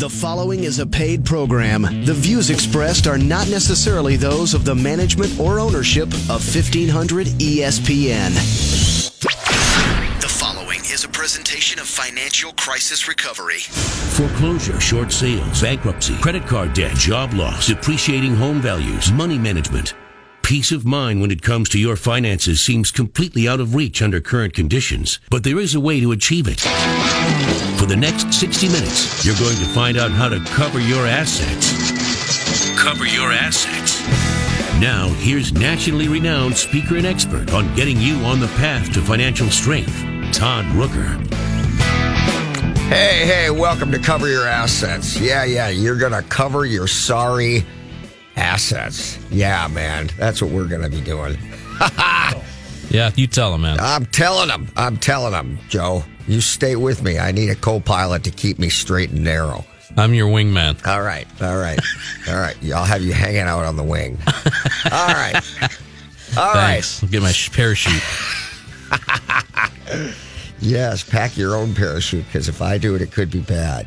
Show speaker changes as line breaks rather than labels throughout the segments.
The following is a paid program. The views expressed are not necessarily those of the management or ownership of 1500 ESPN. The following is a presentation of financial crisis recovery.
Foreclosure, short sales, bankruptcy, credit card debt, job loss, depreciating home values, money management. Peace of mind when it comes to your finances seems completely out of reach under current conditions, but there is a way to achieve it. For the next 60 minutes, you're going to find out how to cover your assets. Cover your assets. Now, here's nationally renowned speaker and expert on getting you on the path to financial strength, Todd Rooker.
Hey, hey, welcome to Cover Your Assets. Yeah, yeah, you're going to cover your sorry assets. Yeah, man, that's what we're going to be doing.
Yeah, you tell him, man.
I'm telling them. I'm telling them, Joe. You stay with me. I need a co pilot to keep me straight and narrow.
I'm your wingman.
All right, all right, all right. I'll have you hanging out on the wing. All right. All right.
Thanks. I'll get my parachute.
Yes, pack your own parachute because if I do it, it could be bad.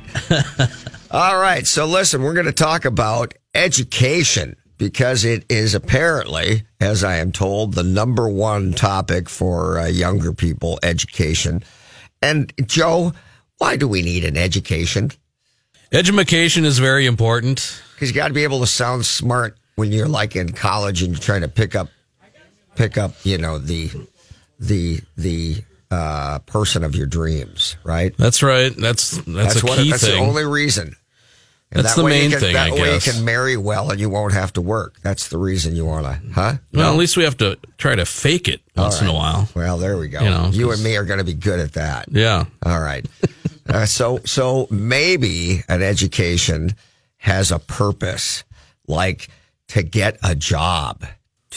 All right. So, listen, we're going to talk about education because it is apparently, as I am told, the number one topic for uh, younger people education. And, Joe, why do we need an education?
Education is very important.
Because you got to be able to sound smart when you're like in college and you're trying to pick up, pick up, you know, the, the, the, uh, person of your dreams, right?
That's right. That's that's, a
what
key
that's
thing.
the only reason. And
That's
that
the main
can-
thing,
That
I
way
guess.
you can marry well and you won't have to work. That's the reason you want to, huh?
well, at least we have to try to fake it once in a while.
Well, there we go.
You know,
you and me are going to be good at that.
Yeah.
All right. uh, so, so maybe an education has a purpose, like to get a job.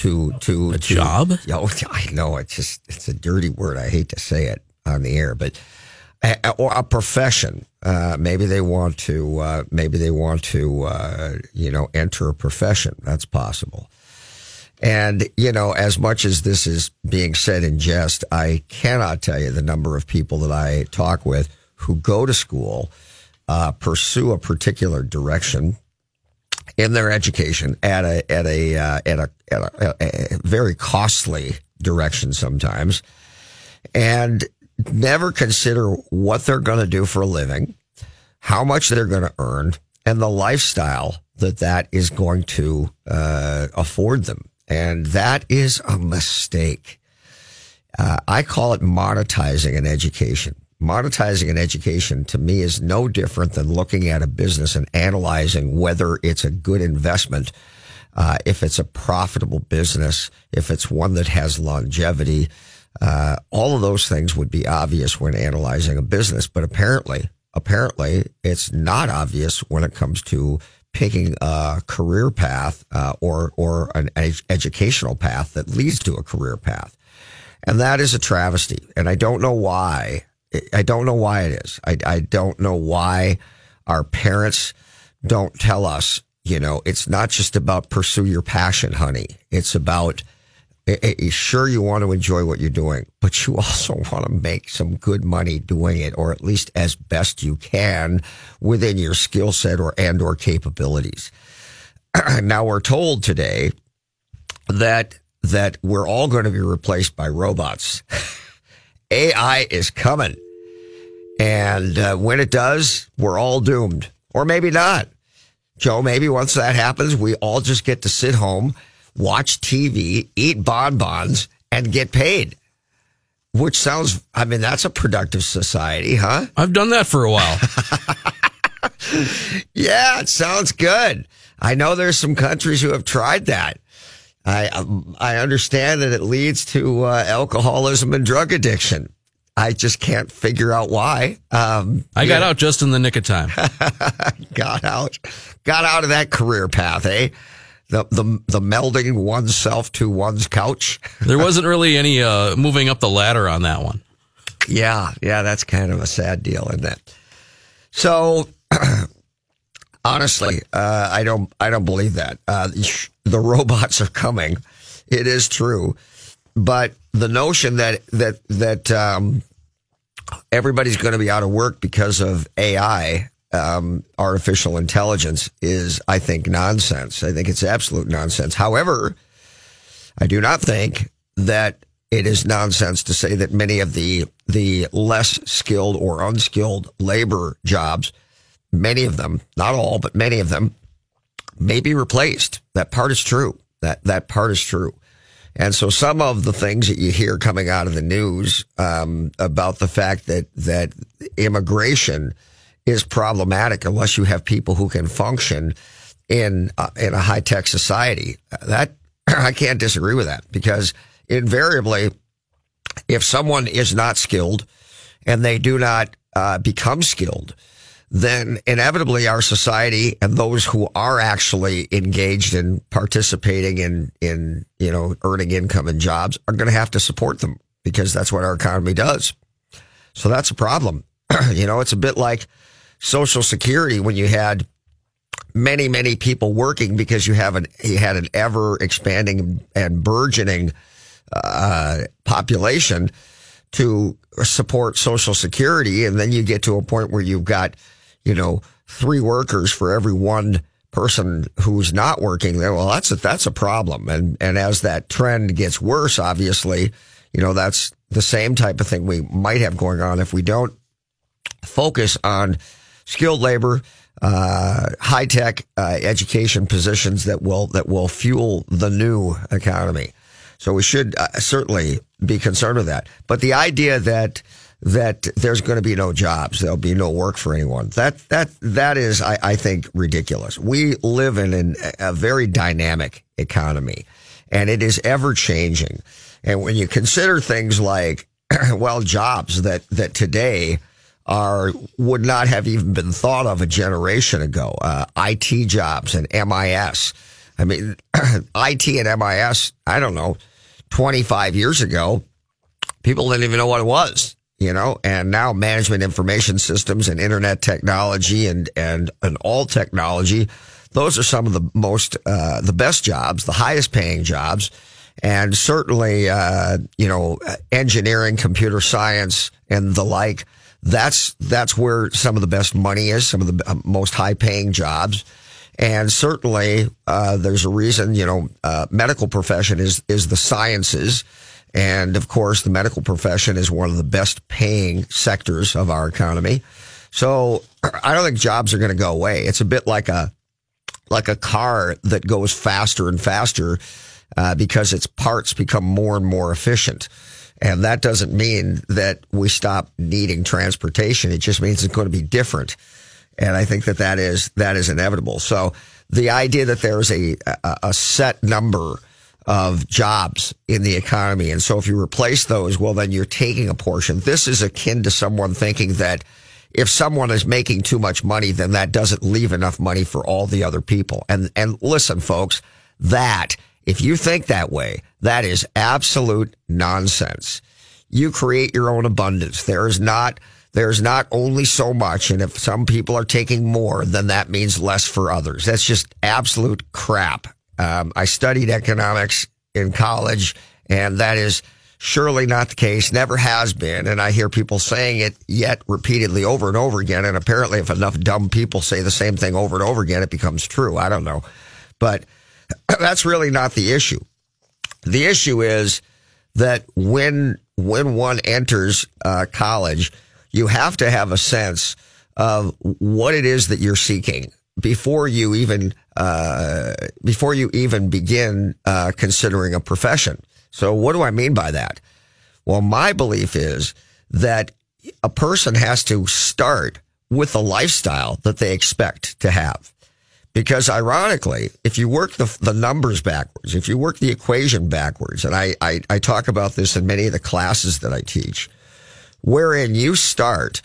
To to
A
to-
job?
Oh, I know it's just it's a dirty word. I hate to say it on the air, but a, or a profession. Uh, maybe they want to. Uh, maybe they want to. Uh, you know, enter a profession. That's possible. And, you know, as much as this is being said in jest, I cannot tell you the number of people that I talk with who go to school, uh, pursue a particular direction in their education at a, at a, uh, at a, at a, a very costly direction sometimes and never consider what they're going to do for a living, how much they're going to earn, and the lifestyle that that is going to uh, afford them. And that is a mistake. Uh, I call it monetizing an education. Monetizing an education to me is no different than looking at a business and analyzing whether it's a good investment, uh, if it's a profitable business, if it's one that has longevity. Uh, all of those things would be obvious when analyzing a business, but apparently, apparently, it's not obvious when it comes to picking a career path uh, or or an ed- educational path that leads to a career path, and that is a travesty. And I don't know why. I don't know why it is. I, I don't know why our parents don't tell us. You know, it's not just about pursue your passion, honey. It's about sure you want to enjoy what you're doing, but you also want to make some good money doing it, or at least as best you can within your skill set or and or capabilities. now we're told today that that we're all going to be replaced by robots. AI is coming, and uh, when it does, we're all doomed, or maybe not. Joe, maybe once that happens, we all just get to sit home, watch TV, eat bonbons, and get paid. Which sounds, I mean, that's a productive society, huh?
I've done that for a while.
Yeah, it sounds good. I know there's some countries who have tried that. I um, I understand that it leads to uh, alcoholism and drug addiction. I just can't figure out why. Um,
I got out just in the nick of time.
got out, got out of that career path, eh? The the the melding oneself to one's couch.
There wasn't really any uh, moving up the ladder on that one.
Yeah, yeah, that's kind of a sad deal, isn't it? So, honestly, uh, I don't, I don't believe that. Uh, the robots are coming. It is true, but the notion that that that um, everybody's going to be out of work because of AI, um, artificial intelligence is, I think, nonsense. I think it's absolute nonsense. However, I do not think that it is nonsense to say that many of the the less skilled or unskilled labor jobs, many of them, not all, but many of them, may be replaced. That part is true. That that part is true. And so some of the things that you hear coming out of the news um, about the fact that that immigration is problematic unless you have people who can function in uh, in a high tech society. That I can't disagree with that because invariably, if someone is not skilled and they do not uh, become skilled, then inevitably our society and those who are actually engaged in participating in, in, you know, earning income and jobs are going to have to support them because that's what our economy does. So that's a problem. you know, it's a bit like social security when you had many, many people working because you have an, you had an ever expanding and burgeoning, uh, population to support social security. And then you get to a point where you've got, you know, three workers for every one person who's not working there. Well, that's a, that's a problem. And, and as that trend gets worse, obviously, you know, that's the same type of thing we might have going on if we don't focus on skilled labor, uh, high tech uh, education positions that will that will fuel the new economy. So we should uh, certainly be concerned with that. But the idea that that there's going to be no jobs. There'll be no work for anyone. That that that is, I, I think, ridiculous. We live in an, a very dynamic economy, and it is ever changing. And when you consider things like, well, jobs that that today are would not have even been thought of a generation ago, uh, IT jobs and MIS. I mean, IT and MIS. I don't know, 25 years ago, people didn't even know what it was you know, and now management information systems and internet technology and, and, and all technology. Those are some of the most, uh, the best jobs, the highest paying jobs. And certainly, uh, you know, engineering, computer science and the like. That's, that's where some of the best money is, some of the uh, most high paying jobs. And certainly, uh, there's a reason, you know, uh, medical profession is, is the sciences. And of course, the medical profession is one of the best paying sectors of our economy. So I don't think jobs are going to go away. It's a bit like a, like a car that goes faster and faster, uh, because its parts become more and more efficient. And that doesn't mean that we stop needing transportation. It just means it's going to be different. And I think that that is, that is inevitable. So the idea that there's a, a, a set number of jobs in the economy. And so if you replace those, well, then you're taking a portion. This is akin to someone thinking that if someone is making too much money, then that doesn't leave enough money for all the other people. And, and listen, folks, that, if you think that way, that is absolute nonsense. You create your own abundance. There is not, there's not only so much. And if some people are taking more, then that means less for others. That's just absolute crap. Um, I studied economics in college, and that is surely not the case, never has been. And I hear people saying it yet repeatedly over and over again. And apparently, if enough dumb people say the same thing over and over again, it becomes true. I don't know. But that's really not the issue. The issue is that when when one enters uh, college, you have to have a sense of what it is that you're seeking before you even uh, before you even begin uh, considering a profession. So, what do I mean by that? Well, my belief is that a person has to start with the lifestyle that they expect to have. Because ironically, if you work the, the numbers backwards, if you work the equation backwards, and I, I, I talk about this in many of the classes that I teach, wherein you start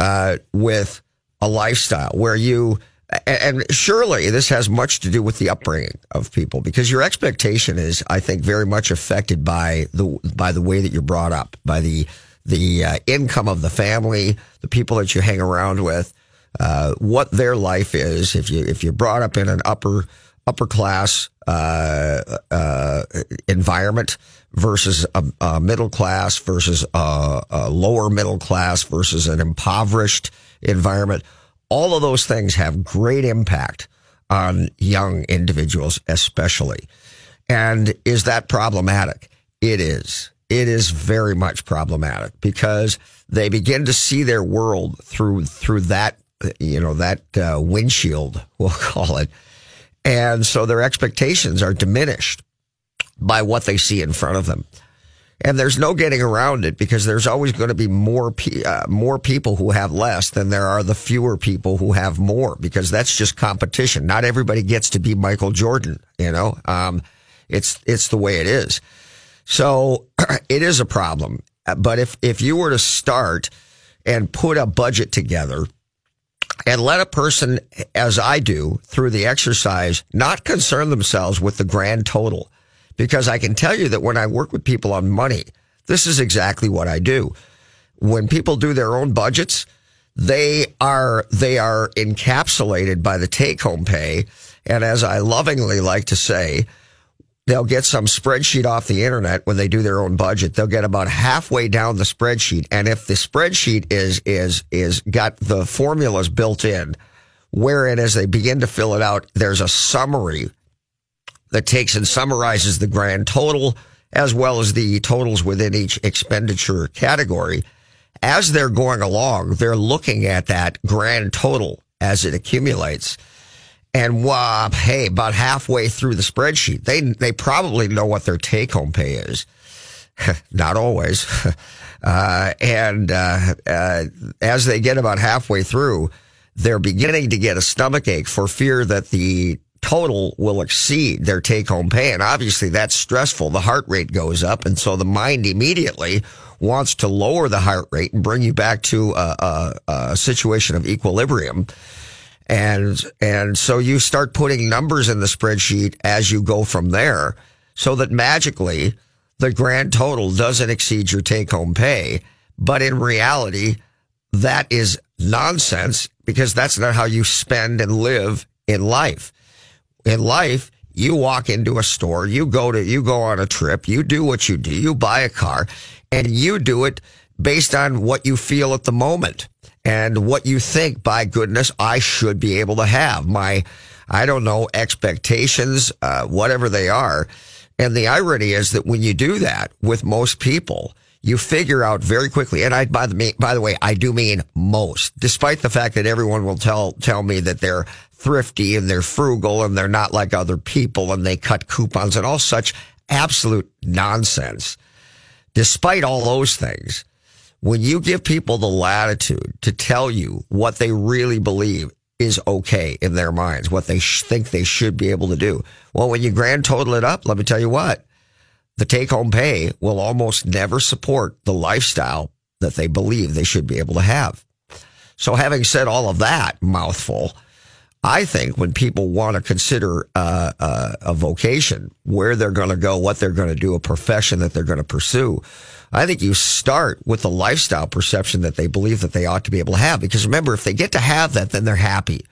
uh, with a lifestyle where you and surely this has much to do with the upbringing of people because your expectation is, I think, very much affected by the by the way that you're brought up, by the the uh, income of the family, the people that you hang around with, uh, what their life is. If you if you're brought up in an upper upper class uh, uh environment versus a, a, middle class versus a, a lower middle class versus an impoverished environment all of those things have great impact on young individuals, especially. And is that problematic? It is. It is very much problematic because they begin to see their world through through that you know that uh, windshield, we'll call it, and so their expectations are diminished by what they see in front of them. And there's no getting around it because there's always going to be more pe- uh, more people who have less than there are the fewer people who have more because that's just competition. Not everybody gets to be Michael Jordan, you know. Um, it's it's the way it is. So it is a problem. But if if you were to start and put a budget together and let a person, as I do, through the exercise, not concern themselves with the grand total because I can tell you that when I work with people on money, this is exactly what I do. When people do their own budgets, they are, they are encapsulated by the take home pay. And as I lovingly like to say, they'll get some spreadsheet off the internet when they do their own budget. They'll get about halfway down the spreadsheet. And if the spreadsheet is, is, is got the formulas built in, wherein as they begin to fill it out, there's a summary that takes and summarizes the grand total as well as the totals within each expenditure category. As they're going along, they're looking at that grand total as it accumulates. And uh, hey, about halfway through the spreadsheet, they they probably know what their take home pay is. Not always. Uh, and uh, uh, as they get about halfway through, they're beginning to get a stomach ache for fear that the total will exceed their take home pay. And obviously that's stressful. The heart rate goes up. And so the mind immediately wants to lower the heart rate and bring you back to a, a, a situation of equilibrium. And, and so you start putting numbers in the spreadsheet as you go from there so that magically the grand total doesn't exceed your take home pay. But in reality, that is nonsense because that's not how you spend and live in life in life, you walk into a store, you go to, you go on a trip, you do what you do, you buy a car and you do it based on what you feel at the moment and what you think, by goodness, I should be able to have my, I don't know, expectations, uh, whatever they are. And the irony is that when you do that with most people, you figure out very quickly. And I, by the, by the way, I do mean most, despite the fact that everyone will tell, tell me that they're thrifty and they're frugal and they're not like other people and they cut coupons and all such absolute nonsense. Despite all those things, when you give people the latitude to tell you what they really believe is okay in their minds, what they sh- think they should be able to do. Well, when you grand total it up, let me tell you what, the take home pay will almost never support the lifestyle that they believe they should be able to have. So having said all of that mouthful, I think when people want to consider uh, uh, a vocation, where they're going to go, what they're going to do, a profession that they're going to pursue, I think you start with the lifestyle perception that they believe that they ought to be able to have. Because remember, if they get to have that, then they're happy.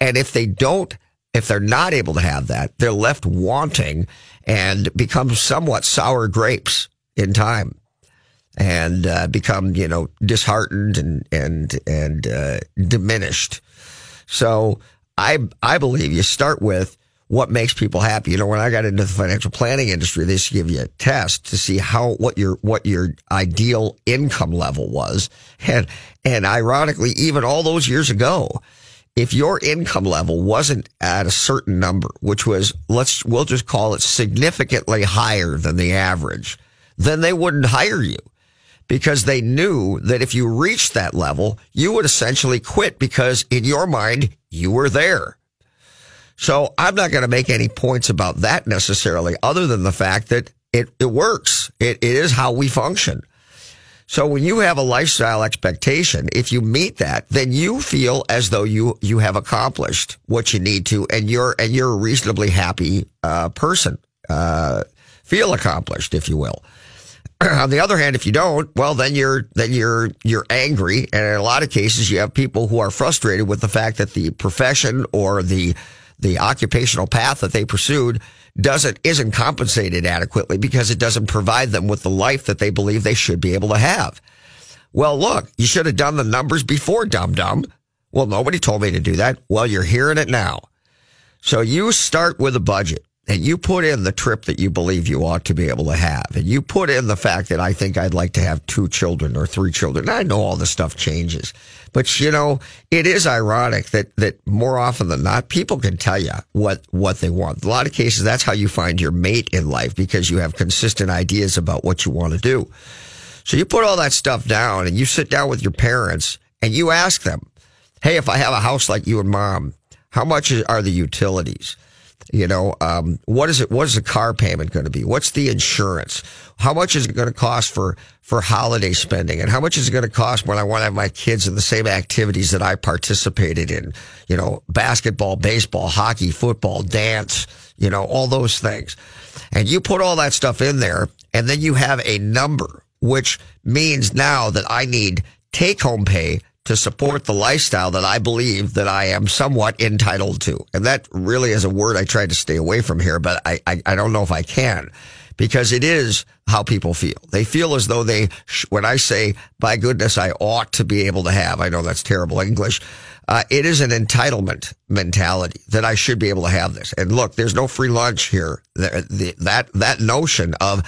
And if they don't, if they're not able to have that, they're left wanting and become somewhat sour grapes in time and uh, become, you know, disheartened and, and, and uh, diminished. So, I I believe you start with what makes people happy. You know, when I got into the financial planning industry, they used to give you a test to see how what your what your ideal income level was, and and ironically, even all those years ago, if your income level wasn't at a certain number, which was let's we'll just call it significantly higher than the average, then they wouldn't hire you because they knew that if you reached that level, you would essentially quit because in your mind, you were there. So I'm not going to make any points about that necessarily other than the fact that it, it works. It, it is how we function. So when you have a lifestyle expectation, if you meet that, then you feel as though you, you have accomplished what you need to and you're, and you're a reasonably happy, uh, person, uh, feel accomplished, if you will. on the other hand, if you don't, well, then you're then you're you're angry, and in a lot of cases, you have people who are frustrated with the fact that the profession or the the occupational path that they pursued doesn't isn't compensated adequately because it doesn't provide them with the life that they believe they should be able to have. Well, look, you should have done the numbers before, dum dum. Well, nobody told me to do that. Well, you're hearing it now. So you start with a budget and you put in the trip that you believe you ought to be able to have. And you put in the fact that I think I'd like to have two children or three children. I know all this stuff changes, but you know, it is ironic that, that more often than not, people can tell you what, what they want. a lot of cases, that's how you find your mate in life because you have consistent ideas about what you want to do. So you put all that stuff down and you sit down with your parents and you ask them, Hey, if I have a house like you and mom, how much are the utilities? You know, um, what is it? What is the car payment going to be? What's the insurance? How much is it going to cost for, for holiday spending? And how much is it going to cost when I want to have my kids in the same activities that I participated in? You know, basketball, baseball, hockey, football, dance, you know, all those things. And you put all that stuff in there and then you have a number, which means now that I need take home pay to support the lifestyle that I believe that I am somewhat entitled to. And that really is a word I try to stay away from here, but I, I, I don't know if I can because it is how people feel. They feel as though they, when I say, by goodness, I ought to be able to have, I know that's terrible English. Uh, it is an entitlement mentality that I should be able to have this. And look, there's no free lunch here. The, the, that, that notion of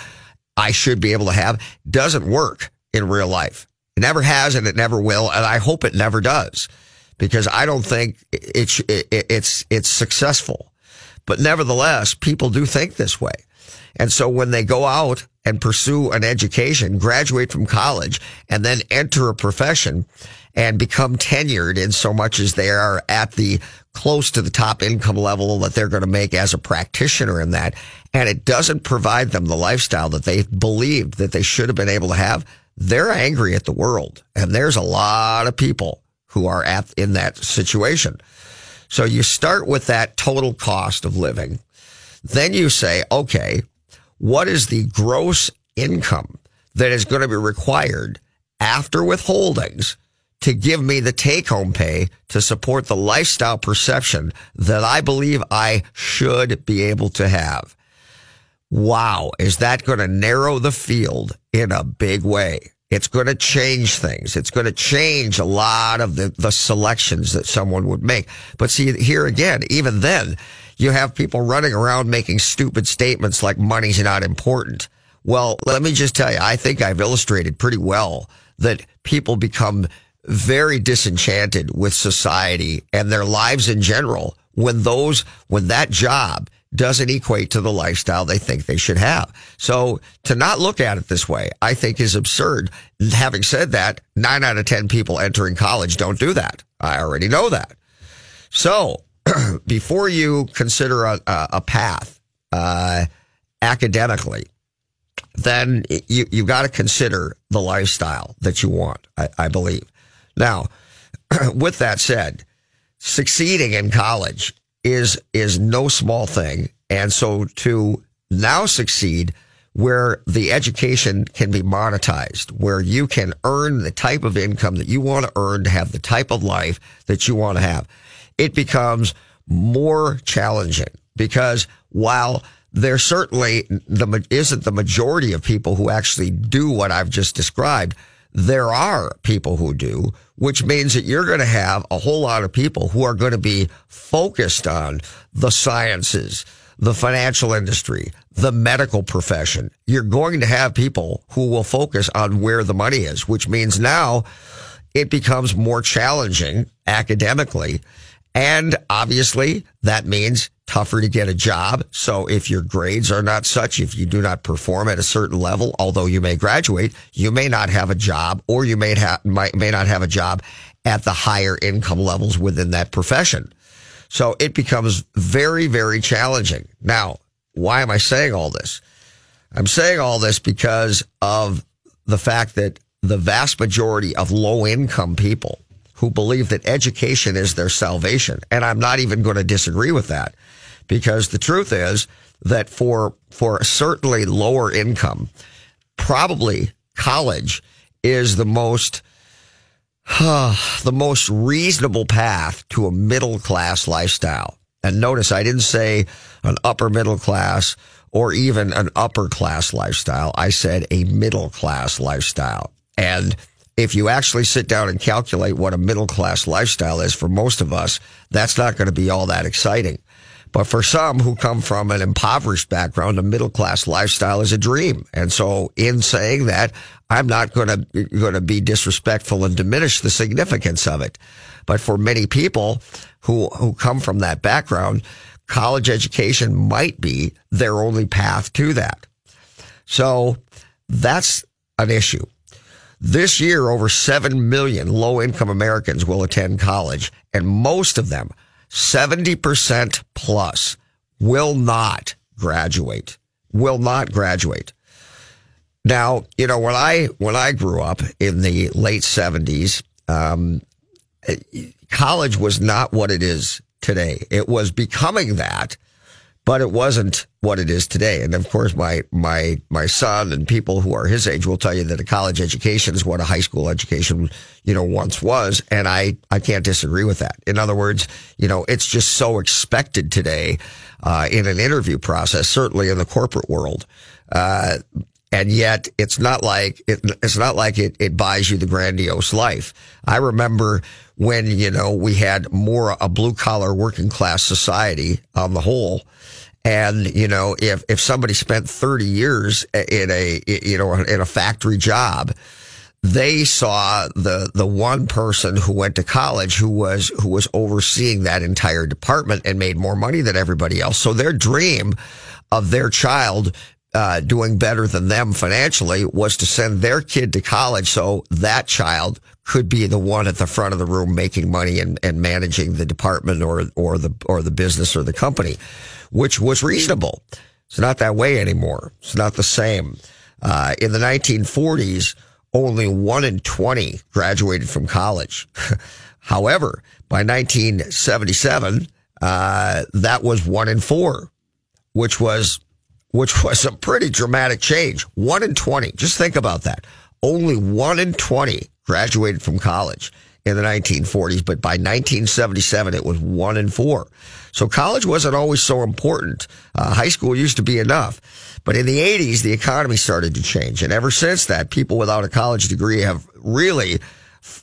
I should be able to have doesn't work in real life. It never has and it never will. And I hope it never does because I don't think it's, it's, it's successful. But nevertheless, people do think this way. And so when they go out and pursue an education, graduate from college, and then enter a profession and become tenured in so much as they are at the close to the top income level that they're going to make as a practitioner in that, and it doesn't provide them the lifestyle that they believed that they should have been able to have, they're angry at the world. And there's a lot of people who are at, in that situation. So you start with that total cost of living. Then you say, okay, what is the gross income that is going to be required after withholdings to give me the take home pay to support the lifestyle perception that I believe I should be able to have? Wow. Is that going to narrow the field in a big way? It's going to change things. It's going to change a lot of the, the selections that someone would make. But see, here again, even then, you have people running around making stupid statements like money's not important. Well, let me just tell you, I think I've illustrated pretty well that people become very disenchanted with society and their lives in general when those, when that job doesn't equate to the lifestyle they think they should have. So to not look at it this way, I think is absurd. Having said that, nine out of 10 people entering college don't do that. I already know that. So before you consider a, a path, uh, academically, then you, you got to consider the lifestyle that you want, I, I believe. Now, with that said, succeeding in college is is no small thing. And so to now succeed where the education can be monetized, where you can earn the type of income that you want to earn to have the type of life that you want to have, it becomes more challenging because while there certainly the, isn't the majority of people who actually do what I've just described, there are people who do, which means that you're going to have a whole lot of people who are going to be focused on the sciences, the financial industry, the medical profession. You're going to have people who will focus on where the money is, which means now it becomes more challenging academically. And obviously that means tougher to get a job. So if your grades are not such, if you do not perform at a certain level, although you may graduate, you may not have a job or you may have, might, may not have a job at the higher income levels within that profession. So it becomes very, very challenging. Now, why am I saying all this? I'm saying all this because of the fact that the vast majority of low income people who believe that education is their salvation. And I'm not even going to disagree with that because the truth is that for, for certainly lower income, probably college is the most, the most reasonable path to a middle class lifestyle. And notice I didn't say an upper middle class or even an upper class lifestyle. I said a middle class lifestyle. And if you actually sit down and calculate what a middle class lifestyle is for most of us, that's not going to be all that exciting. But for some who come from an impoverished background, a middle class lifestyle is a dream. And so in saying that, I'm not going to, going to be disrespectful and diminish the significance of it. But for many people who, who come from that background, college education might be their only path to that. So that's an issue. This year, over 7 million low income Americans will attend college, and most of them, 70% plus, will not graduate. Will not graduate. Now, you know, when I, when I grew up in the late 70s, um, college was not what it is today. It was becoming that, but it wasn't what it is today. And of course, my, my, my son and people who are his age will tell you that a college education is what a high school education, you know, once was. And I, I can't disagree with that. In other words, you know, it's just so expected today, uh, in an interview process, certainly in the corporate world. Uh, and yet it's not like it, it's not like it, it buys you the grandiose life. I remember when you know we had more a blue collar working class society on the whole, and, you know, if, if somebody spent 30 years in a, you know, in a factory job, they saw the, the one person who went to college who was, who was overseeing that entire department and made more money than everybody else. So their dream of their child uh, doing better than them financially was to send their kid to college so that child could be the one at the front of the room making money and, and managing the department or or the or the business or the company which was reasonable. It's not that way anymore. It's not the same. Uh, in the 1940s, only one in 20 graduated from college. However, by 1977, uh, that was one in four, which was, which was a pretty dramatic change. One in 20. Just think about that. Only one in 20 graduated from college in the 1940s, but by 1977, it was one in four. So college wasn't always so important. Uh, high school used to be enough. But in the 80s, the economy started to change. And ever since that, people without a college degree have really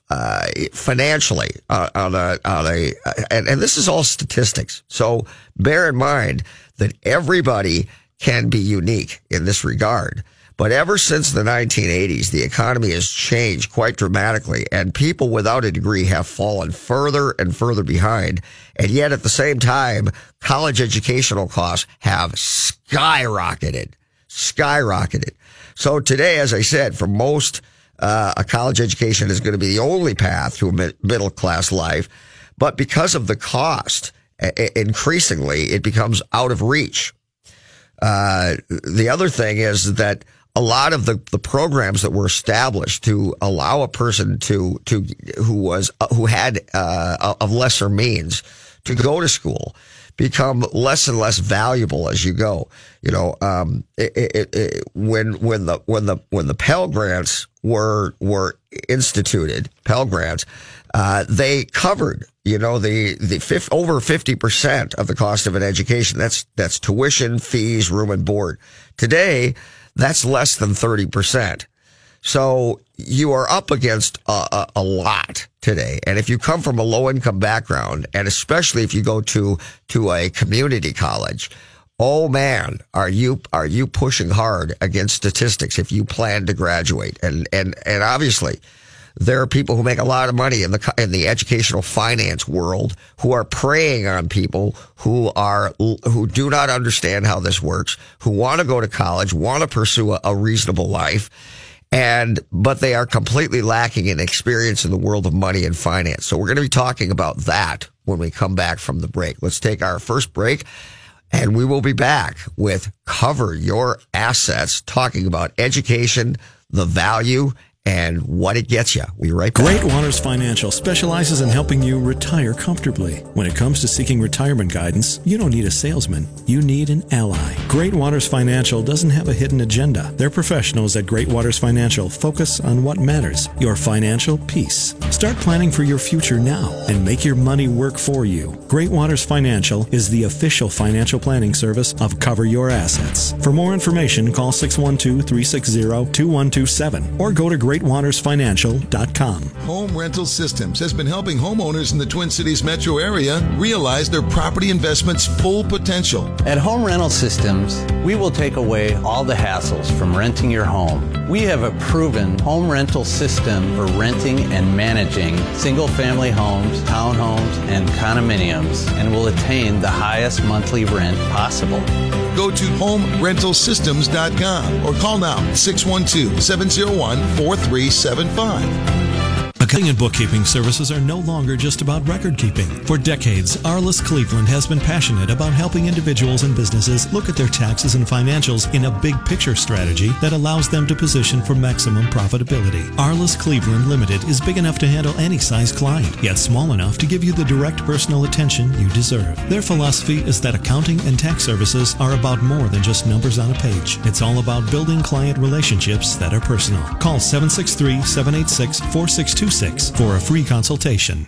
uh, financially uh, on a, on a and, and this is all statistics. So bear in mind that everybody can be unique in this regard. But ever since the 1980s, the economy has changed quite dramatically and people without a degree have fallen further and further behind. And yet at the same time, college educational costs have skyrocketed, skyrocketed. So today, as I said, for most, uh, a college education is going to be the only path to a middle class life. But because of the cost, increasingly, it becomes out of reach. Uh, the other thing is that a lot of the, the programs that were established to allow a person to to who was uh, who had uh, of lesser means to go to school become less and less valuable as you go. You know, um, it, it, it, when when the when the when the Pell Grants were were instituted, Pell Grants, uh, they covered you know the the fifth, over fifty percent of the cost of an education. That's that's tuition, fees, room and board. Today that's less than 30%. So you are up against a, a, a, lot today. And if you come from a low income background, and especially if you go to, to a community college, oh man, are you, are you pushing hard against statistics if you plan to graduate? And, and, and obviously, there are people who make a lot of money in the in the educational finance world who are preying on people who are who do not understand how this works, who want to go to college, want to pursue a, a reasonable life, and but they are completely lacking in experience in the world of money and finance. So we're going to be talking about that when we come back from the break. Let's take our first break. And we will be back with Cover Your Assets, talking about education, the value, and what it gets you. We right back.
Great Waters Financial specializes in helping you retire comfortably. When it comes to seeking retirement guidance, you don't need a salesman, you need an ally. Great Waters Financial doesn't have a hidden agenda. Their professionals at Great Waters Financial focus on what matters your financial peace. Start planning for your future now and make your money work for you. Great Waters Financial is the official financial planning service of Cover Your Assets. For more information, call 612 360 2127 or go to Great greatwatersfinancial.com.
Home Rental Systems has been helping homeowners in the Twin Cities metro area realize their property investment's full potential.
At Home Rental Systems, we will take away all the hassles from renting your home. We have a proven home rental system for renting and managing single family homes, townhomes, and condominiums and will attain the highest monthly rent possible.
Go to homerentalsystems.com or call now 612 701 4375.
Accounting and bookkeeping services are no longer just about record keeping. For decades, Arliss Cleveland has been passionate about helping individuals and businesses look at their taxes and financials in a big picture strategy that allows them to position for maximum profitability. Arliss Cleveland Limited is big enough to handle any size client, yet small enough to give you the direct personal attention you deserve. Their philosophy is that accounting and tax services are about more than just numbers on a page. It's all about building client relationships that are personal. Call 763 786 4626 for a free consultation.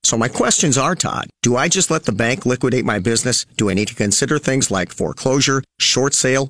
So my questions are, Todd, do I just let the bank liquidate my business? Do I need to consider things like foreclosure, short sale,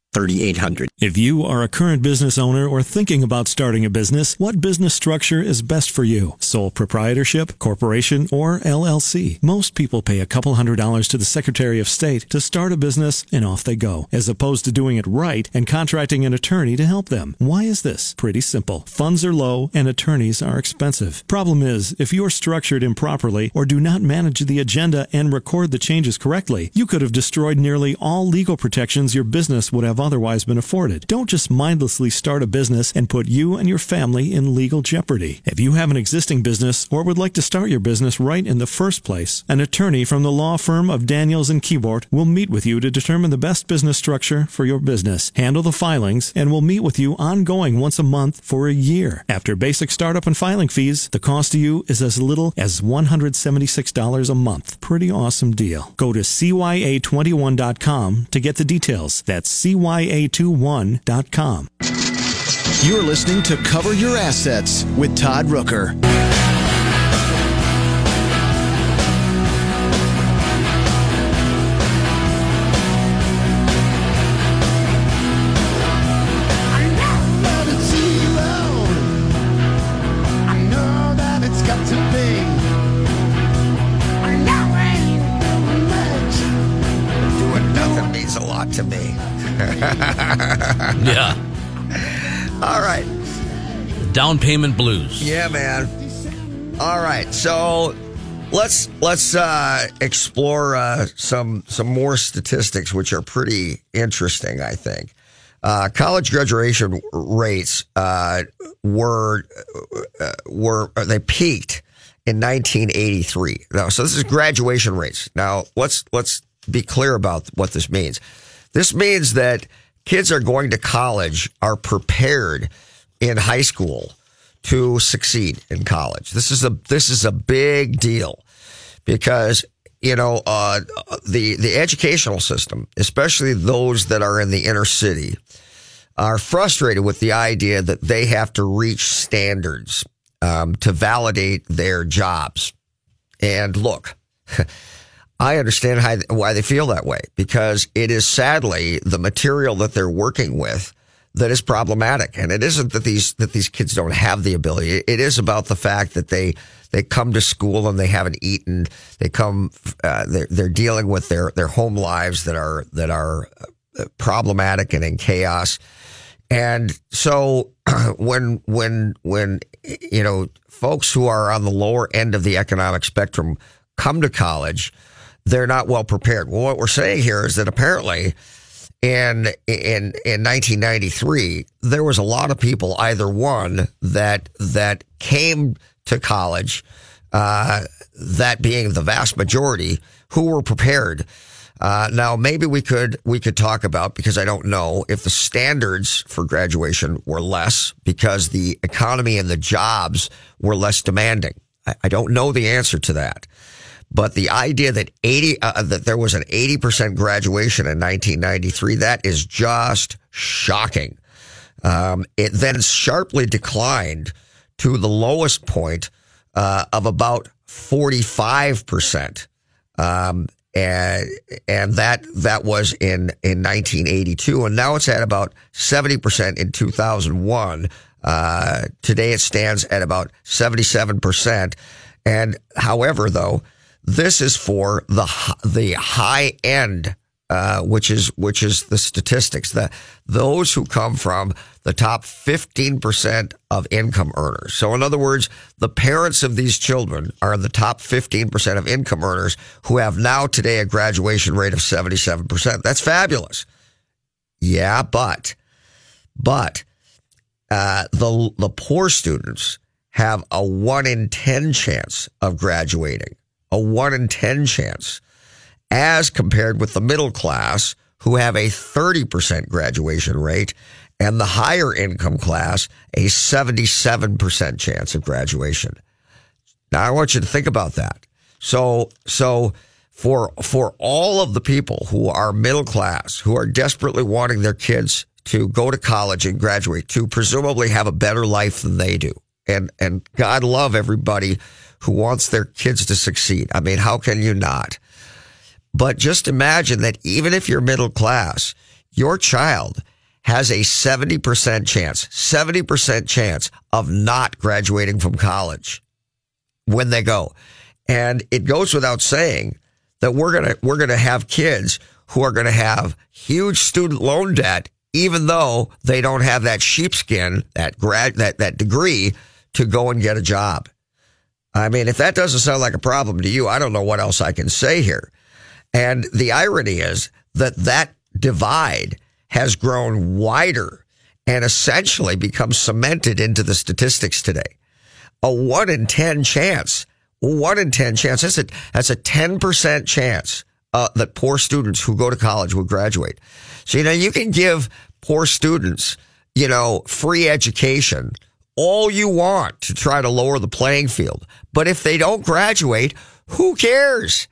3800.
If you are a current business owner or thinking about starting a business, what business structure is best for you? Sole proprietorship, corporation, or LLC? Most people pay a couple hundred dollars to the Secretary of State to start a business and off they go, as opposed to doing it right and contracting an attorney to help them. Why is this? Pretty simple. Funds are low and attorneys are expensive. Problem is, if you're structured improperly or do not manage the agenda and record the changes correctly, you could have destroyed nearly all legal protections your business would have otherwise been afforded. Don't just mindlessly start a business and put you and your family in legal jeopardy. If you have an existing business or would like to start your business right in the first place, an attorney from the law firm of Daniels and Keyboard will meet with you to determine the best business structure for your business, handle the filings, and will meet with you ongoing once a month for a year. After basic startup and filing fees, the cost to you is as little as $176 a month. Pretty awesome deal. Go to CYA21.com to get the details. That's CYA ya21.com.
You're listening to Cover Your Assets with Todd Rooker.
Yeah.
All right.
Down payment blues.
Yeah, man. All right. So let's let's uh, explore uh, some some more statistics, which are pretty interesting. I think uh, college graduation rates uh, were uh, were they peaked in 1983. Now, so this is graduation rates. Now let's let's be clear about what this means. This means that kids are going to college are prepared in high school to succeed in college. This is a this is a big deal because you know uh, the the educational system, especially those that are in the inner city, are frustrated with the idea that they have to reach standards um, to validate their jobs. And look. I understand how, why they feel that way because it is sadly the material that they're working with that is problematic. And it isn't that these, that these kids don't have the ability. It is about the fact that they, they come to school and they haven't eaten. They come, uh, they're, they're dealing with their, their home lives that are, that are uh, problematic and in chaos. And so when, when, when, you know, folks who are on the lower end of the economic spectrum come to college, they're not well prepared. Well, what we're saying here is that apparently in in in 1993 there was a lot of people either one that that came to college uh, that being the vast majority who were prepared. Uh, now maybe we could we could talk about because I don't know if the standards for graduation were less because the economy and the jobs were less demanding. I, I don't know the answer to that but the idea that 80, uh, that there was an 80% graduation in 1993, that is just shocking. Um, it then sharply declined to the lowest point uh, of about 45%. Um, and, and that, that was in, in 1982. And now it's at about 70% in 2001. Uh, today it stands at about 77%. And however, though, this is for the the high end, uh, which is which is the statistics. The those who come from the top fifteen percent of income earners. So, in other words, the parents of these children are the top fifteen percent of income earners who have now today a graduation rate of seventy seven percent. That's fabulous. Yeah, but but uh, the the poor students have a one in ten chance of graduating a one in 10 chance as compared with the middle class who have a 30% graduation rate and the higher income class a 77% chance of graduation. Now I want you to think about that. So, so for, for all of the people who are middle class, who are desperately wanting their kids to go to college and graduate, to presumably have a better life than they do. And, and God love everybody who wants their kids to succeed. I mean, how can you not? But just imagine that even if you're middle class, your child has a 70% chance, 70% chance of not graduating from college when they go. And it goes without saying that we're going to, we're going to have kids who are going to have huge student loan debt, even though they don't have that sheepskin, that grad, that, that degree to go and get a job. I mean, if that doesn't sound like a problem to you, I don't know what else I can say here. And the irony is that that divide has grown wider and essentially become cemented into the statistics today. A one in 10 chance, one in 10 chance. That's a, that's a 10% chance uh, that poor students who go to college will graduate. So, you know, you can give poor students, you know, free education all you want to try to lower the playing field. But if they don't graduate, who cares?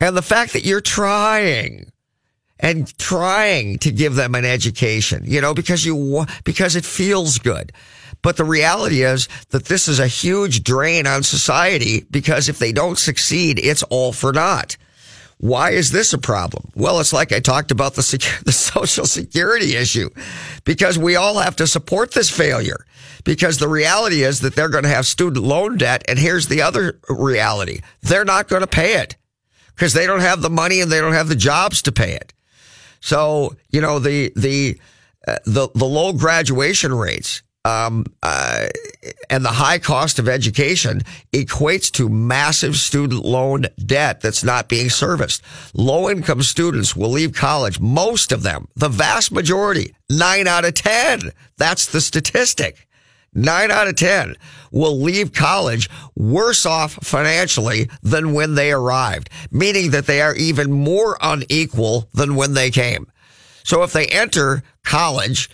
And the fact that you're trying and trying to give them an education, you know, because you, because it feels good. But the reality is that this is a huge drain on society because if they don't succeed, it's all for naught. Why is this a problem? Well, it's like I talked about the, sec- the social security issue because we all have to support this failure because the reality is that they're going to have student loan debt. And here's the other reality. They're not going to pay it because they don't have the money and they don't have the jobs to pay it. So, you know, the, the, uh, the, the low graduation rates um, uh, and the high cost of education equates to massive student loan debt that's not being serviced. Low income students will leave college, most of them, the vast majority, nine out of 10. That's the statistic. Nine out of 10 will leave college worse off financially than when they arrived, meaning that they are even more unequal than when they came. So if they enter college,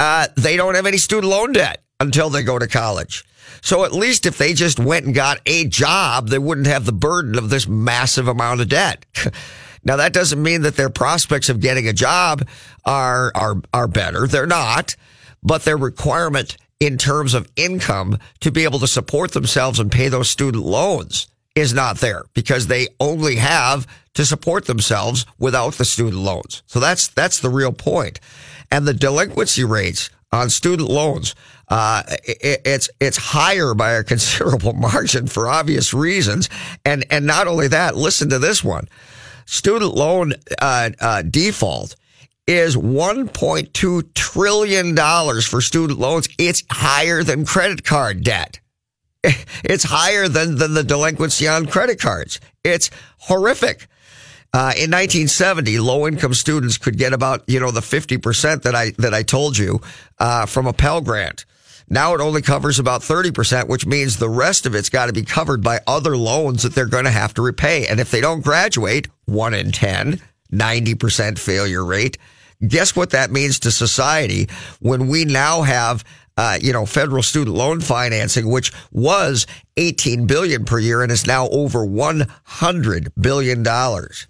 uh, they don't have any student loan debt until they go to college. So at least if they just went and got a job, they wouldn't have the burden of this massive amount of debt. now that doesn't mean that their prospects of getting a job are, are, are better. They're not, but their requirement in terms of income to be able to support themselves and pay those student loans is not there because they only have to support themselves without the student loans. So that's that's the real point. And the delinquency rates on student loans, uh, it, it's it's higher by a considerable margin for obvious reasons. And and not only that, listen to this one: student loan uh, uh, default is 1.2 trillion dollars for student loans. It's higher than credit card debt. It's higher than, than the delinquency on credit cards. It's horrific. Uh, in 1970, low income students could get about, you know, the 50% that I, that I told you, uh, from a Pell Grant. Now it only covers about 30%, which means the rest of it's got to be covered by other loans that they're going to have to repay. And if they don't graduate, one in 10, 90% failure rate. Guess what that means to society when we now have uh, you know, federal student loan financing, which was 18 billion per year and is now over 100 billion dollars.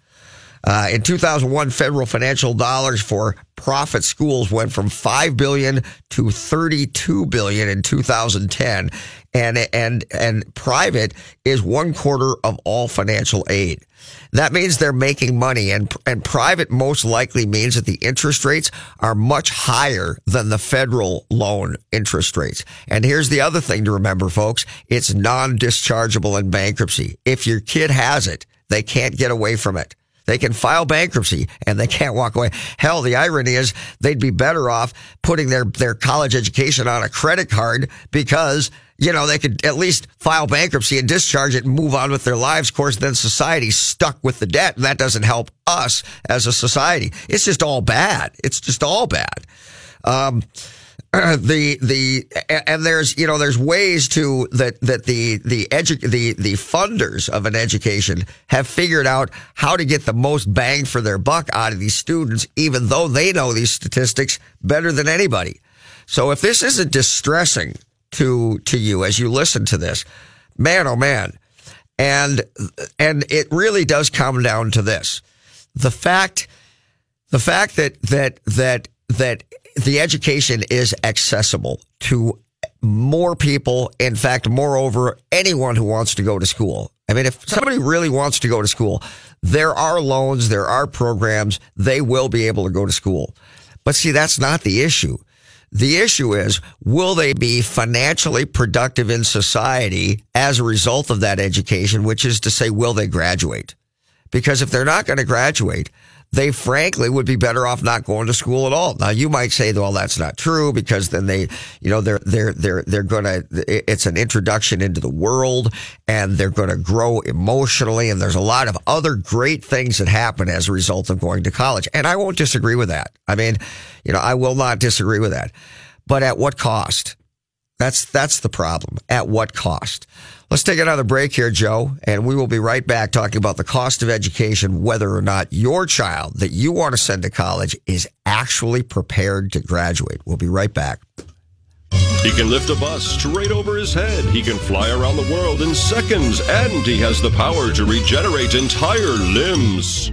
Uh, in 2001, federal financial dollars for profit schools went from 5 billion to 32 billion in 2010. And, and, and private is one quarter of all financial aid. That means they're making money and, and private most likely means that the interest rates are much higher than the federal loan interest rates. And here's the other thing to remember, folks. It's non-dischargeable in bankruptcy. If your kid has it, they can't get away from it. They can file bankruptcy and they can't walk away. Hell, the irony is they'd be better off putting their, their college education on a credit card because, you know, they could at least file bankruptcy and discharge it and move on with their lives. Of course, then society's stuck with the debt and that doesn't help us as a society. It's just all bad. It's just all bad. Um, the the and there's you know there's ways to that that the the edu- the the funders of an education have figured out how to get the most bang for their buck out of these students even though they know these statistics better than anybody. So if this isn't distressing to to you as you listen to this man oh man. And and it really does come down to this. The fact the fact that that that that the education is accessible to more people. In fact, moreover, anyone who wants to go to school. I mean, if somebody really wants to go to school, there are loans, there are programs, they will be able to go to school. But see, that's not the issue. The issue is, will they be financially productive in society as a result of that education, which is to say, will they graduate? Because if they're not going to graduate, they frankly would be better off not going to school at all. Now you might say, well, that's not true because then they, you know, they're, they're, they're, they're going to, it's an introduction into the world and they're going to grow emotionally. And there's a lot of other great things that happen as a result of going to college. And I won't disagree with that. I mean, you know, I will not disagree with that, but at what cost? That's, that's the problem. At what cost? Let's take another break here, Joe, and we will be right back talking about the cost of education, whether or not your child that you want to send to college is actually prepared to graduate. We'll be right back.
He can lift a bus straight over his head. He can fly around the world in seconds, and he has the power to regenerate entire limbs.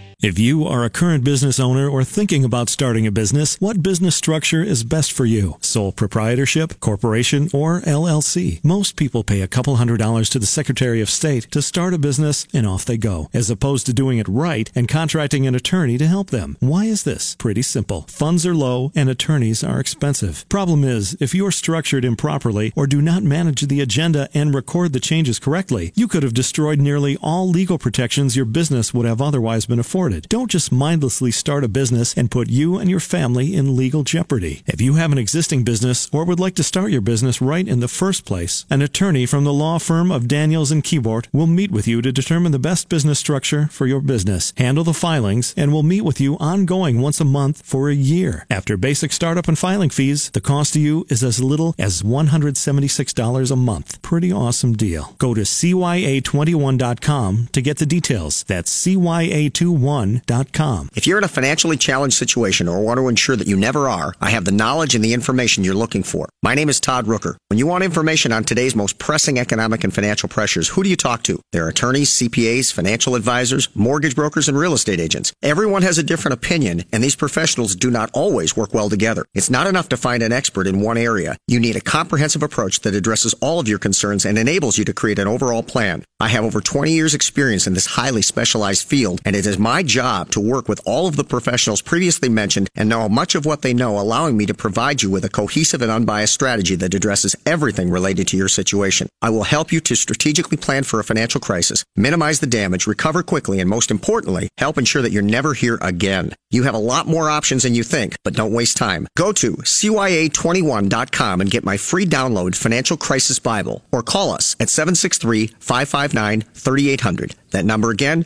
If you are a current business owner or thinking about starting a business, what business structure is best for you? Sole proprietorship, corporation, or LLC? Most people pay a couple hundred dollars to the Secretary of State to start a business and off they go, as opposed to doing it right and contracting an attorney to help them. Why is this? Pretty simple. Funds are low and attorneys are expensive. Problem is, if you're structured improperly or do not manage the agenda and record the changes correctly, you could have destroyed nearly all legal protections your business would have otherwise been afforded started. Don't just mindlessly start a business and put you and your family in legal jeopardy. If you have an existing business or would like to start your business right in the first place, an attorney from the law firm of Daniels and Keyboard will meet with you to determine the best business structure for your business, handle the filings, and will meet with you ongoing once a month for a year. After basic startup and filing fees, the cost to you is as little as $176 a month. Pretty awesome deal. Go to CYA21.com to get the details. That's CYA21 5716111.
If you're in a financially challenged situation or want to ensure that you never are, I have the knowledge and the information you're looking for. My name is Todd Rooker. When you want information on today's most pressing economic and financial pressures, who do you talk to? There are attorneys, CPAs, financial advisors, mortgage brokers, and real estate agents. Everyone has a different opinion, and these professionals do not always work well together. It's not enough to find an expert in one area. You need a comprehensive approach that addresses all of your concerns and enables you to create an overall plan. I have over 20 years experience in this highly specialized field, and it is my job to work with all of the professionals previously mentioned and know much of what they know, allowing me to provide you with a cohesive and unbiased strategy that addresses everything related to your situation. I will help you to strategically plan for a financial crisis, minimize the damage, recover quickly, and most importantly, help ensure that you're never here again. You have a lot more options than you think, but don't waste time. Go to CYA21.com and get my free download Financial Crisis Bible or call us at 763-559-3800. That number again,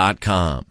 com.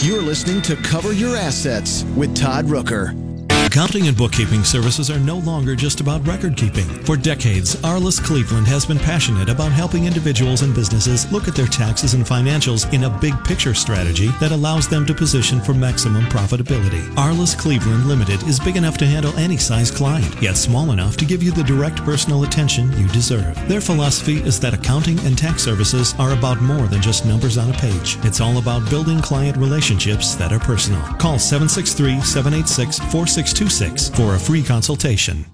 You're listening to Cover Your Assets with Todd Rooker.
Accounting and bookkeeping services are no longer just about record keeping. For decades, Arliss Cleveland has been passionate about helping individuals and businesses look at their taxes and financials in a big picture strategy that allows them to position for maximum profitability. Arliss Cleveland Limited is big enough to handle any size client, yet small enough to give you the direct personal attention you deserve. Their philosophy is that accounting and tax services are about more than just numbers on a page. It's all about building client relationships that are personal. Call 763 786 4626 for a free consultation.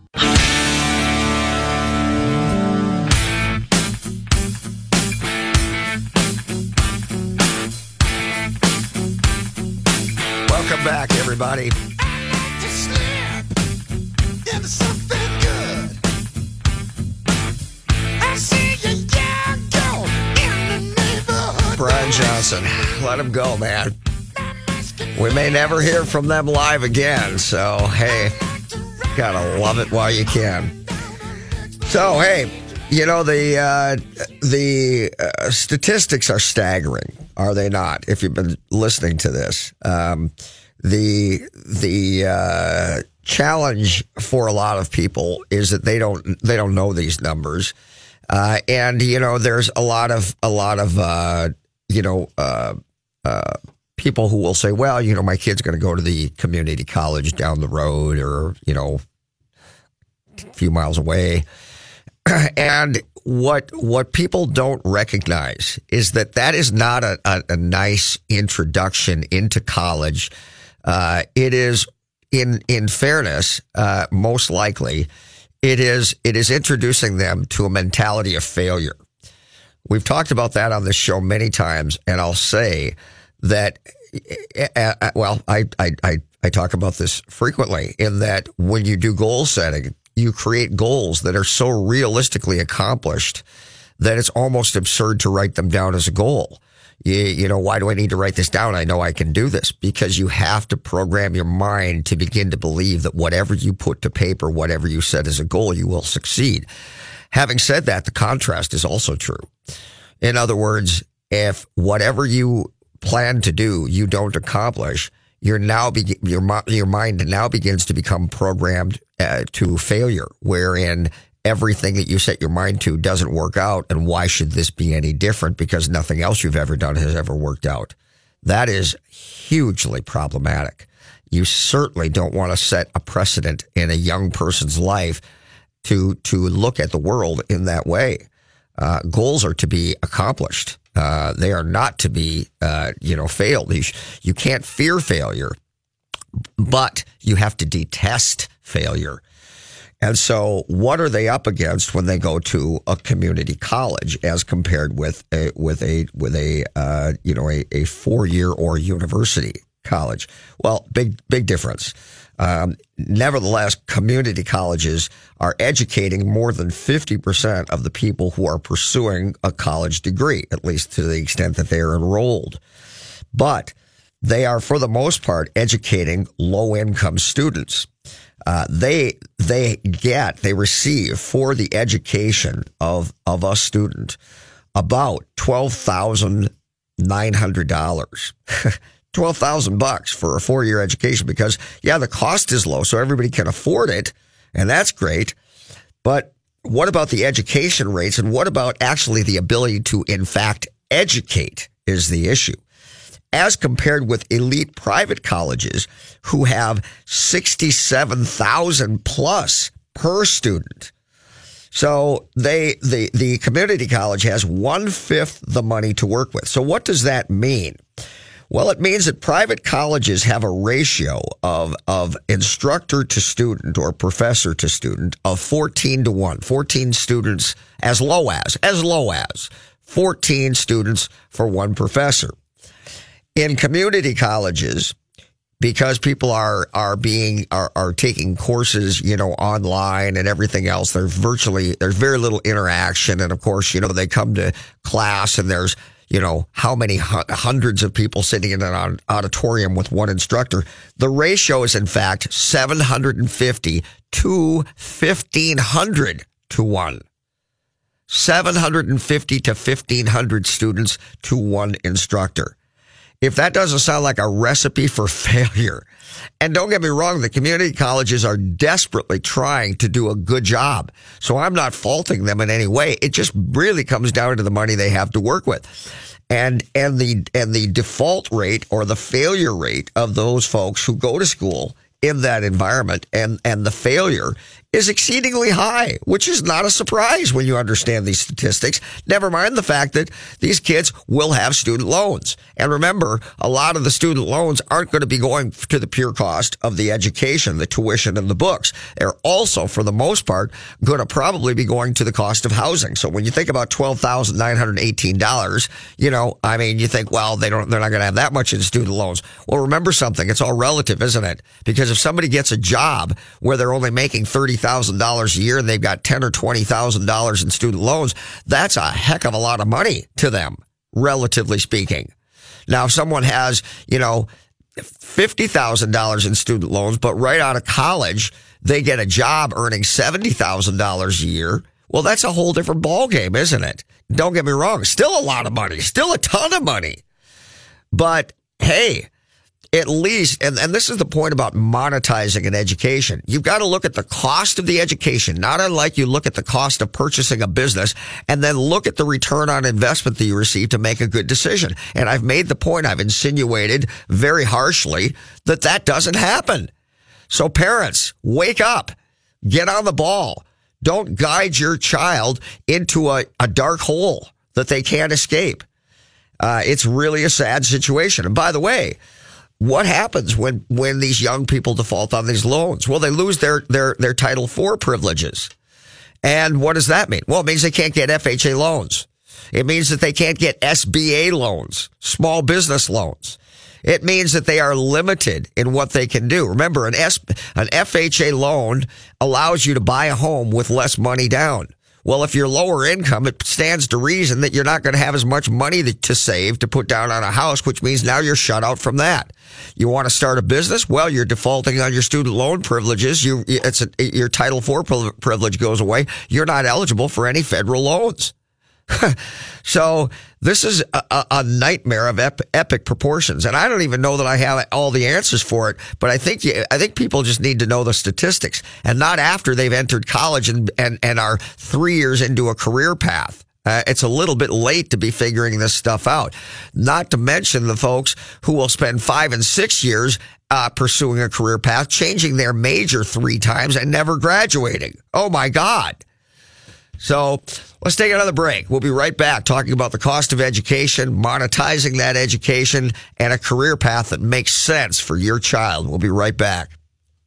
Welcome back, everybody. Brian Johnson, let him go, man. We may never hear from them live again, so hey, gotta love it while you can. So hey, you know the uh, the uh, statistics are staggering, are they not? If you've been listening to this, um, the the uh, challenge for a lot of people is that they don't they don't know these numbers, uh, and you know there's a lot of a lot of uh, you know uh, people who will say, well, you know, my kid's going to go to the community college down the road or, you know, a few miles away. and what what people don't recognize is that that is not a, a, a nice introduction into college. Uh, it is, in in fairness, uh, most likely, it is it is introducing them to a mentality of failure. We've talked about that on this show many times, and I'll say that uh, well, I, I, I, I talk about this frequently in that when you do goal setting, you create goals that are so realistically accomplished that it's almost absurd to write them down as a goal. You, you know, why do I need to write this down? I know I can do this because you have to program your mind to begin to believe that whatever you put to paper, whatever you set as a goal, you will succeed. Having said that, the contrast is also true. In other words, if whatever you plan to do you don't accomplish, you're now be- your your mind now begins to become programmed uh, to failure, wherein everything that you set your mind to doesn't work out. And why should this be any different? Because nothing else you've ever done has ever worked out. That is hugely problematic. You certainly don't want to set a precedent in a young person's life to, to look at the world in that way. Uh, goals are to be accomplished. Uh, they are not to be, uh, you know, failed. You, you can't fear failure, but you have to detest failure. And so, what are they up against when they go to a community college, as compared with a with a with a uh, you know a, a four year or university college? Well, big big difference. Um, nevertheless, community colleges are educating more than 50% of the people who are pursuing a college degree, at least to the extent that they are enrolled. But they are, for the most part, educating low income students. Uh, they they get they receive for the education of of a student about twelve thousand nine hundred dollars. Twelve thousand bucks for a four year education because yeah, the cost is low, so everybody can afford it, and that's great. But what about the education rates, and what about actually the ability to, in fact, educate? Is the issue as compared with elite private colleges who have 67,000 plus per student. So they, the, the community college has one fifth the money to work with. So what does that mean? Well, it means that private colleges have a ratio of, of instructor to student or professor to student of 14 to 1. 14 students as low as, as low as 14 students for one professor in community colleges because people are are being are, are taking courses you know online and everything else there's virtually there's very little interaction and of course you know they come to class and there's you know how many hundreds of people sitting in an auditorium with one instructor the ratio is in fact 750 to 1500 to 1 750 to 1500 students to one instructor if that doesn't sound like a recipe for failure. And don't get me wrong, the community colleges are desperately trying to do a good job. So I'm not faulting them in any way. It just really comes down to the money they have to work with. And, and the, and the default rate or the failure rate of those folks who go to school in that environment and, and the failure is exceedingly high, which is not a surprise when you understand these statistics. Never mind the fact that these kids will have student loans. And remember, a lot of the student loans aren't going to be going to the pure cost of the education, the tuition and the books. They're also, for the most part, going to probably be going to the cost of housing. So when you think about $12,918, you know, I mean, you think, well, they don't, they're not going to have that much in student loans. Well, remember something. It's all relative, isn't it? Because if somebody gets a job where they're only making 30 thousand dollars a year and they've got ten or twenty thousand dollars in student loans, that's a heck of a lot of money to them, relatively speaking. Now, if someone has, you know, fifty thousand dollars in student loans, but right out of college they get a job earning seventy thousand dollars a year. Well, that's a whole different ballgame, isn't it? Don't get me wrong. Still a lot of money, still a ton of money. But hey, at least, and, and this is the point about monetizing an education. You've got to look at the cost of the education, not unlike you look at the cost of purchasing a business and then look at the return on investment that you receive to make a good decision. And I've made the point, I've insinuated very harshly that that doesn't happen. So parents, wake up, get on the ball. Don't guide your child into a, a dark hole that they can't escape. Uh, it's really a sad situation. And by the way, what happens when when these young people default on these loans? Well, they lose their their their Title IV privileges. And what does that mean? Well, it means they can't get FHA loans. It means that they can't get SBA loans, small business loans. It means that they are limited in what they can do. Remember, an S, an FHA loan allows you to buy a home with less money down. Well, if you're lower income, it stands to reason that you're not going to have as much money to save to put down on a house, which means now you're shut out from that. You want to start a business? Well, you're defaulting on your student loan privileges. You, it's a, your Title IV privilege goes away. You're not eligible for any federal loans. so this is a, a nightmare of ep- epic proportions, and I don't even know that I have all the answers for it. But I think I think people just need to know the statistics, and not after they've entered college and and, and are three years into a career path. Uh, it's a little bit late to be figuring this stuff out. Not to mention the folks who will spend five and six years uh, pursuing a career path, changing their major three times and never graduating. Oh my God. So let's take another break. We'll be right back talking about the cost of education, monetizing that education, and a career path that makes sense for your child. We'll be right back.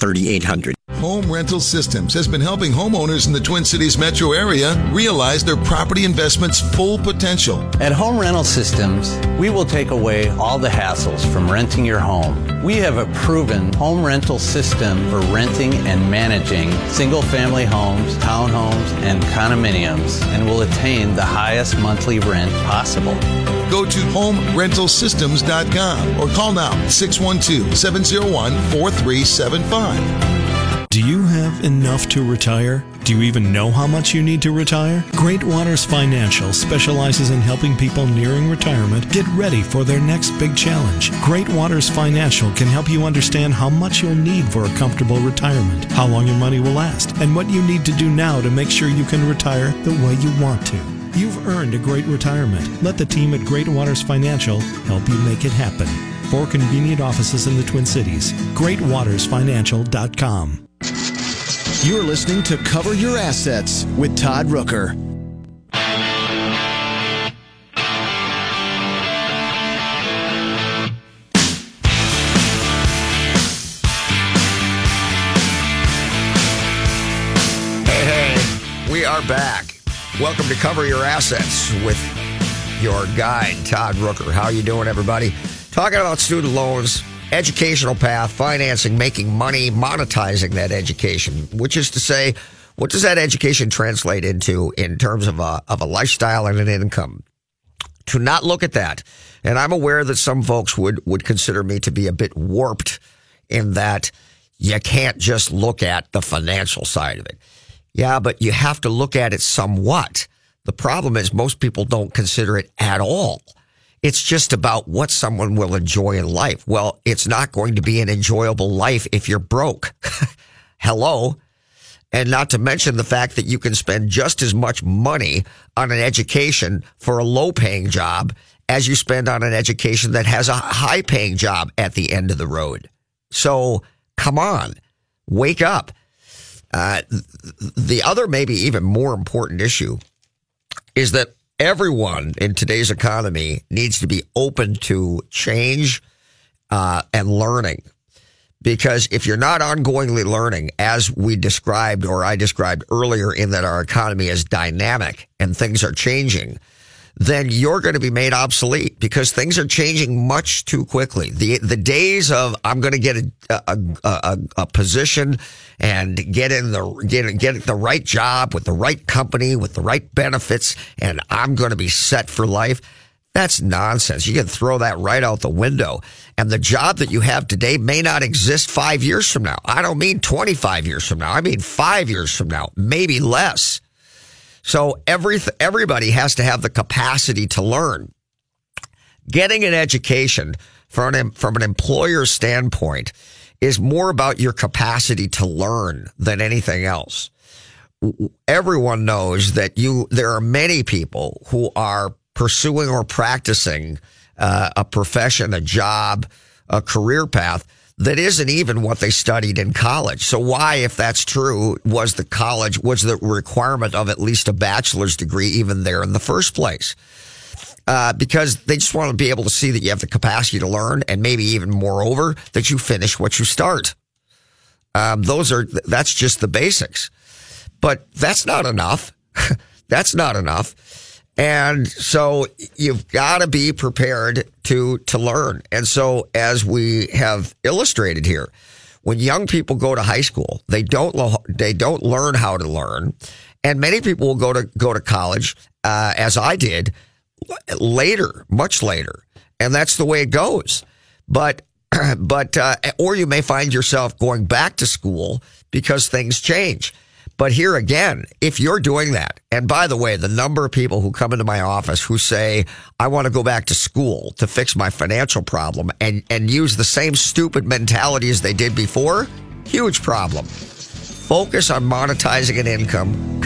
3800.
Home Rental Systems has been helping homeowners in the Twin Cities metro area realize their property investment's full potential.
At Home Rental Systems, we will take away all the hassles from renting your home. We have a proven home rental system for renting and managing single family homes, townhomes, and condominiums and will attain the highest monthly rent possible.
Go to homerentalsystems.com or call now 612 701 4375.
Do you have enough to retire? Do you even know how much you need to retire? Great Waters Financial specializes in helping people nearing retirement get ready for their next big challenge. Great Waters Financial can help you understand how much you'll need for a comfortable retirement, how long your money will last, and what you need to do now to make sure you can retire the way you want to. You've earned a great retirement. Let the team at Great Waters Financial help you make it happen. Four convenient offices in the Twin Cities. GreatWatersFinancial.com.
You're listening to Cover Your Assets with Todd Rooker.
Hey, hey, we are back. Welcome to Cover Your Assets with your guide, Todd Rooker. How you doing, everybody? Talking about student loans, educational path, financing, making money, monetizing that education, which is to say, what does that education translate into in terms of a, of a lifestyle and an income? To not look at that. And I'm aware that some folks would, would consider me to be a bit warped in that you can't just look at the financial side of it. Yeah, but you have to look at it somewhat. The problem is most people don't consider it at all. It's just about what someone will enjoy in life. Well, it's not going to be an enjoyable life if you're broke. Hello. And not to mention the fact that you can spend just as much money on an education for a low paying job as you spend on an education that has a high paying job at the end of the road. So come on, wake up. Uh, the other, maybe even more important issue is that everyone in today's economy needs to be open to change uh, and learning. Because if you're not ongoingly learning, as we described or I described earlier, in that our economy is dynamic and things are changing, then you're going to be made obsolete because things are changing much too quickly. The the days of I'm going to get a a, a, a position and get in the get get the right job with the right company with the right benefits and I'm going to be set for life. That's nonsense. You can throw that right out the window. And the job that you have today may not exist five years from now. I don't mean 25 years from now. I mean five years from now, maybe less. So every, everybody has to have the capacity to learn. Getting an education from an, from an employer standpoint is more about your capacity to learn than anything else. Everyone knows that you, there are many people who are pursuing or practicing uh, a profession, a job, a career path that isn't even what they studied in college. So why, if that's true, was the college, was the requirement of at least a bachelor's degree even there in the first place? Uh, because they just want to be able to see that you have the capacity to learn and maybe even moreover that you finish what you start. Um, those are, that's just the basics, but that's not enough. that's not enough. And so you've got to be prepared to, to learn. And so as we have illustrated here, when young people go to high school, they don't, lo- they don't learn how to learn. And many people will go to, go to college, uh, as I did later, much later. And that's the way it goes. But, but, uh, or you may find yourself going back to school because things change. But here again, if you're doing that, and by the way, the number of people who come into my office who say, I want to go back to school to fix my financial problem and, and use the same stupid mentality as they did before, huge problem. Focus on monetizing an income